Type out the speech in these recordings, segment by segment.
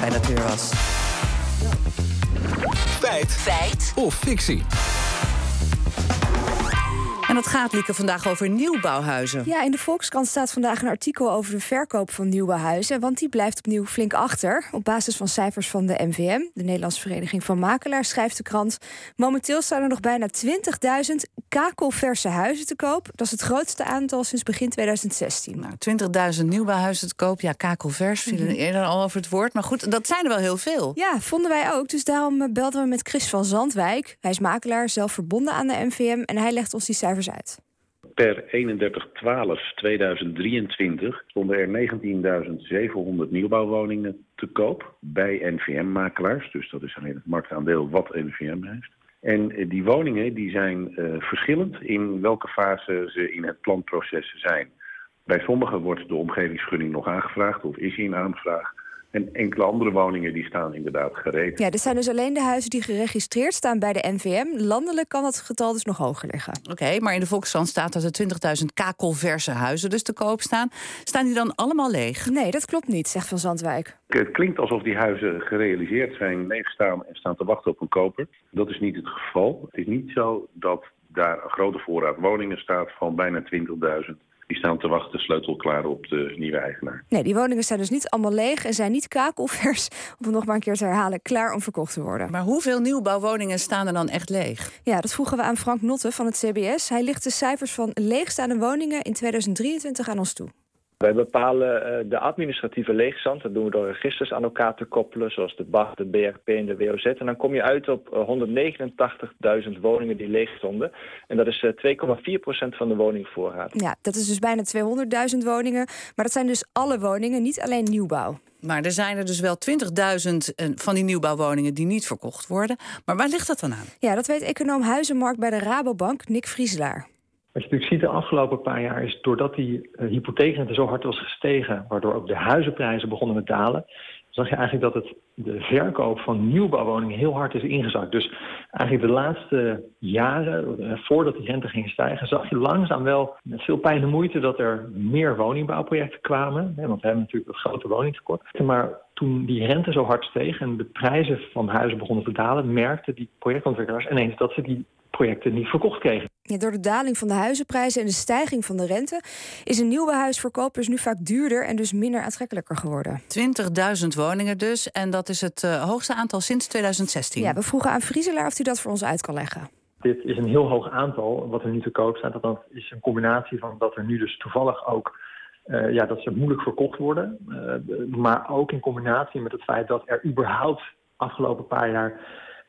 Fijn dat u er was. Feit. Feit. Of fictie. En dat gaat, Lieke, vandaag over nieuwbouwhuizen. Ja, in de Volkskrant staat vandaag een artikel over de verkoop van nieuwbouwhuizen. Want die blijft opnieuw flink achter. Op basis van cijfers van de NVM, de Nederlandse Vereniging van Makelaars, schrijft de krant. Momenteel staan er nog bijna 20.000 kakelverse huizen te koop. Dat is het grootste aantal sinds begin 2016. Nou, 20.000 nieuwbouwhuizen te koop. Ja, kakelvers Mhm. eerder al over het woord. Maar goed, dat zijn er wel heel veel. Ja, vonden wij ook. Dus daarom eh, belden we met Chris van Zandwijk. Hij is makelaar, zelf verbonden aan de NVM. En hij legt ons die cijfers uit. Per 31-12-2023 stonden er 19.700 nieuwbouwwoningen te koop bij NVM-makelaars. Dus dat is alleen het marktaandeel wat NVM heeft. En eh, die woningen die zijn eh, verschillend in welke fase ze in het planproces zijn. Bij sommigen wordt de omgevingsgunning nog aangevraagd of is die in aanvraag. En enkele andere woningen die staan inderdaad gereed. Ja, dit zijn dus alleen de huizen die geregistreerd staan bij de NVM. Landelijk kan dat getal dus nog hoger liggen. Oké, maar in de Volkskrant staat dat er 20.000 kakelverse huizen dus te koop staan. Staan die dan allemaal leeg? Nee, dat klopt niet, zegt Van Zandwijk. Het klinkt alsof die huizen gerealiseerd zijn, leegstaan en staan te wachten op een koper. Dat is niet het geval. Het is niet zo dat daar een grote voorraad woningen staat van bijna 20.000. Die staan te wachten, sleutelklaar op de nieuwe eigenaar. Nee, die woningen zijn dus niet allemaal leeg en zijn niet kakelvers, om het nog maar een keer te herhalen, klaar om verkocht te worden. Maar hoeveel nieuwbouwwoningen staan er dan echt leeg? Ja, dat vroegen we aan Frank Notte van het CBS. Hij licht de cijfers van leegstaande woningen in 2023 aan ons toe. Wij bepalen eh, de administratieve leegstand. Dat doen we door registers aan elkaar te koppelen, zoals de BAG, de BRP en de WOZ. En dan kom je uit op eh, 189.000 woningen die leeg stonden. En dat is eh, 2,4% van de woningvoorraad. Ja, dat is dus bijna 200.000 woningen. Maar dat zijn dus alle woningen, niet alleen nieuwbouw. Maar er zijn er dus wel 20.000 eh, van die nieuwbouwwoningen die niet verkocht worden. Maar waar ligt dat dan aan? Ja, dat weet econoom Huizenmarkt bij de Rabobank, Nick Vrieselaar. Wat je natuurlijk ziet de afgelopen paar jaar is doordat die uh, hypotheekrente zo hard was gestegen, waardoor ook de huizenprijzen begonnen te dalen, zag je eigenlijk dat het, de verkoop van nieuwbouwwoningen heel hard is ingezakt. Dus eigenlijk de laatste jaren, uh, voordat die rente ging stijgen, zag je langzaam wel met veel pijn en moeite dat er meer woningbouwprojecten kwamen. Want we hebben natuurlijk een grote woningtekort. Maar toen die rente zo hard steeg en de prijzen van huizen begonnen te dalen, merkten die projectontwikkelaars ineens dat ze die projecten niet verkocht kregen. Ja, door de daling van de huizenprijzen en de stijging van de rente is een nieuwe dus nu vaak duurder en dus minder aantrekkelijker geworden. 20.000 woningen dus. En dat is het uh, hoogste aantal sinds 2016. Ja, we vroegen aan Vrieselaar of hij dat voor ons uit kan leggen. Dit is een heel hoog aantal wat er nu te koop staat. Dat is een combinatie van dat er nu dus toevallig ook uh, ja, dat ze moeilijk verkocht worden. Uh, maar ook in combinatie met het feit dat er überhaupt afgelopen paar jaar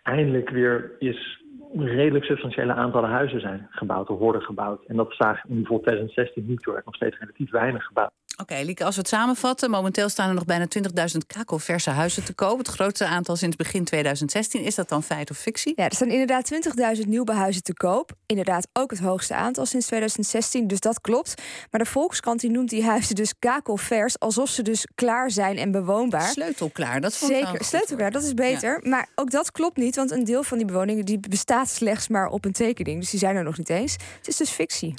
eindelijk weer is redelijk substantiële aantallen huizen zijn gebouwd of worden gebouwd. En dat zagen in bijvoorbeeld 2016 niet door. Nog steeds relatief weinig gebouwd. Oké, okay, Lieke, als we het samenvatten. Momenteel staan er nog bijna 20.000 kakelverse huizen te koop. Het grootste aantal sinds begin 2016. Is dat dan feit of fictie? Ja, er staan inderdaad 20.000 nieuwbouwhuizen te koop. Inderdaad ook het hoogste aantal sinds 2016, dus dat klopt. Maar de Volkskrant die noemt die huizen dus kakelvers... alsof ze dus klaar zijn en bewoonbaar. Sleutelklaar, dat vond Zeker, sleutelklaar, dat is beter. Ja. Maar ook dat klopt niet, want een deel van die bewoningen... die bestaat slechts maar op een tekening. Dus die zijn er nog niet eens. Het is dus fictie.